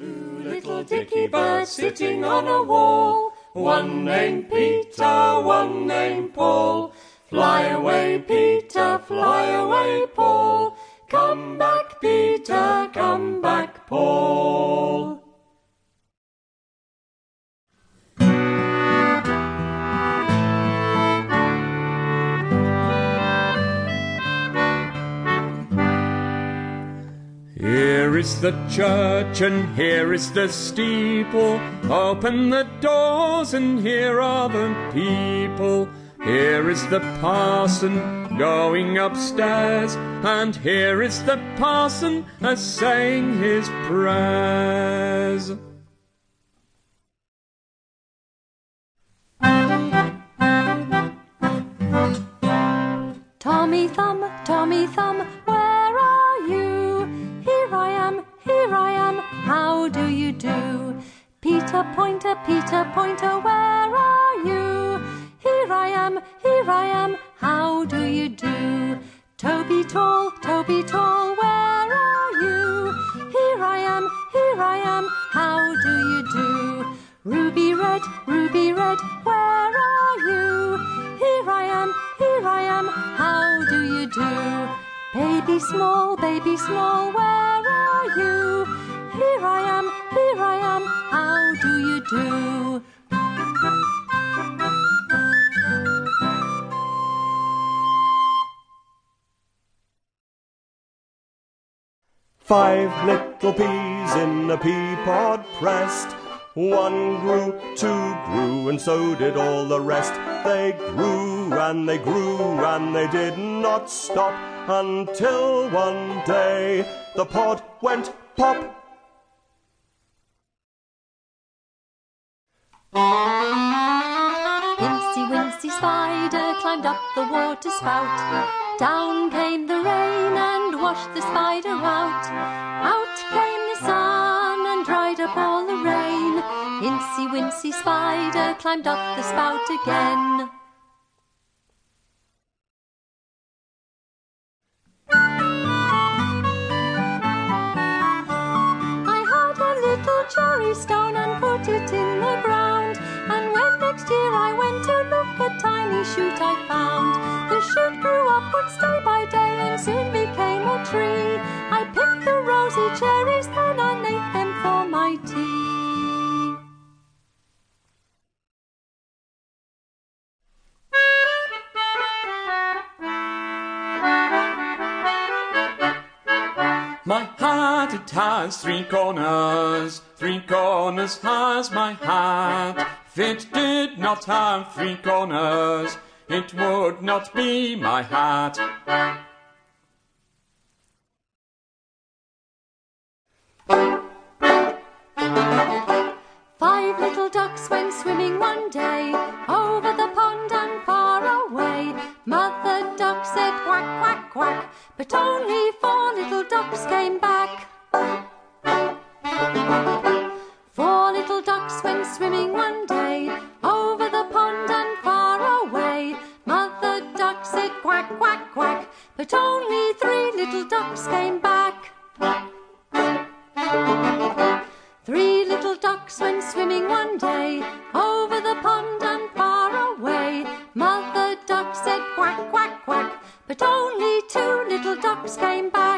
Two little dicky birds sitting on a wall, one named Peter, one named Paul. Fly away, Peter, fly away, Paul. Come back, is the church and here is the steeple. Open the doors and here are the people. Here is the parson going upstairs, and here is the parson a saying his prayers. Tommy Thumb, Tommy Thumb, how do you do? Peter Pointer, Peter Pointer, where are you? Here I am, here I am, how do you do? Toby Tall, Toby Tall, where are you? Here I am, here I am, how do you do? Ruby Red, Ruby Red, where are you? Here I am, here I am, how do you do? Baby Small, Baby Small, where are you? Here I am, here I am, how do you do? Five little peas in a pea pod pressed. One grew, two grew, and so did all the rest. They grew and they grew and they did not stop until one day the pod went pop. Spider climbed up the water spout. Down came the rain and washed the spider out. Out came the sun and dried up all the rain. Incy Wincy Spider climbed up the spout again. I had a little cherry stone shoot I found. The shoot grew upwards day by day and soon became a tree. I picked the rosy cherries then and ate them for my tea. My hat it has three corners, three corners has my hat. It did not have three corners, it would not be my hat. Five little ducks went swimming one day over the pond and far away. Mother duck said quack, quack, quack, but only four little ducks came back. Ducks came back. Three little ducks went swimming one day over the pond and far away. Mother duck said quack, quack, quack, but only two little ducks came back.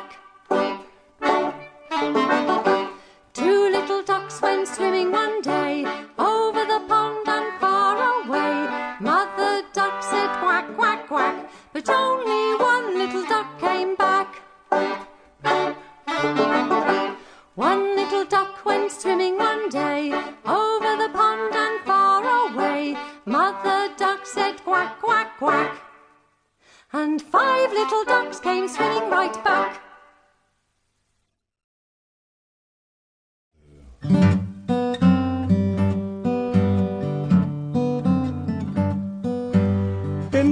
Swimming one day over the pond and far away. Mother duck said quack, quack, quack. And five little ducks came swimming right back.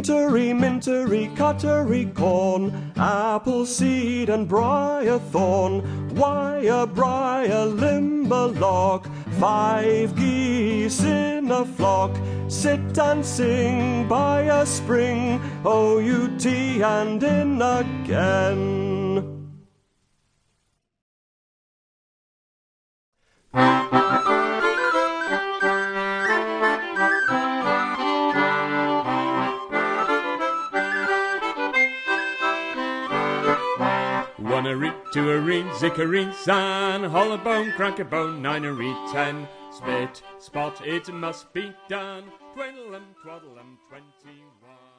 Mintery, mintery, cuttery corn, apple seed and briar thorn, wire, briar, limberlock, five geese in a flock, sit and sing by a spring, O-U-T and in again. Two-a-ree, zick-a-ree, zan, hollowbone, cracker-bone, nine-a-ree, ten. Spit, spot, it must be done. Twiddle and twaddle and twenty-one.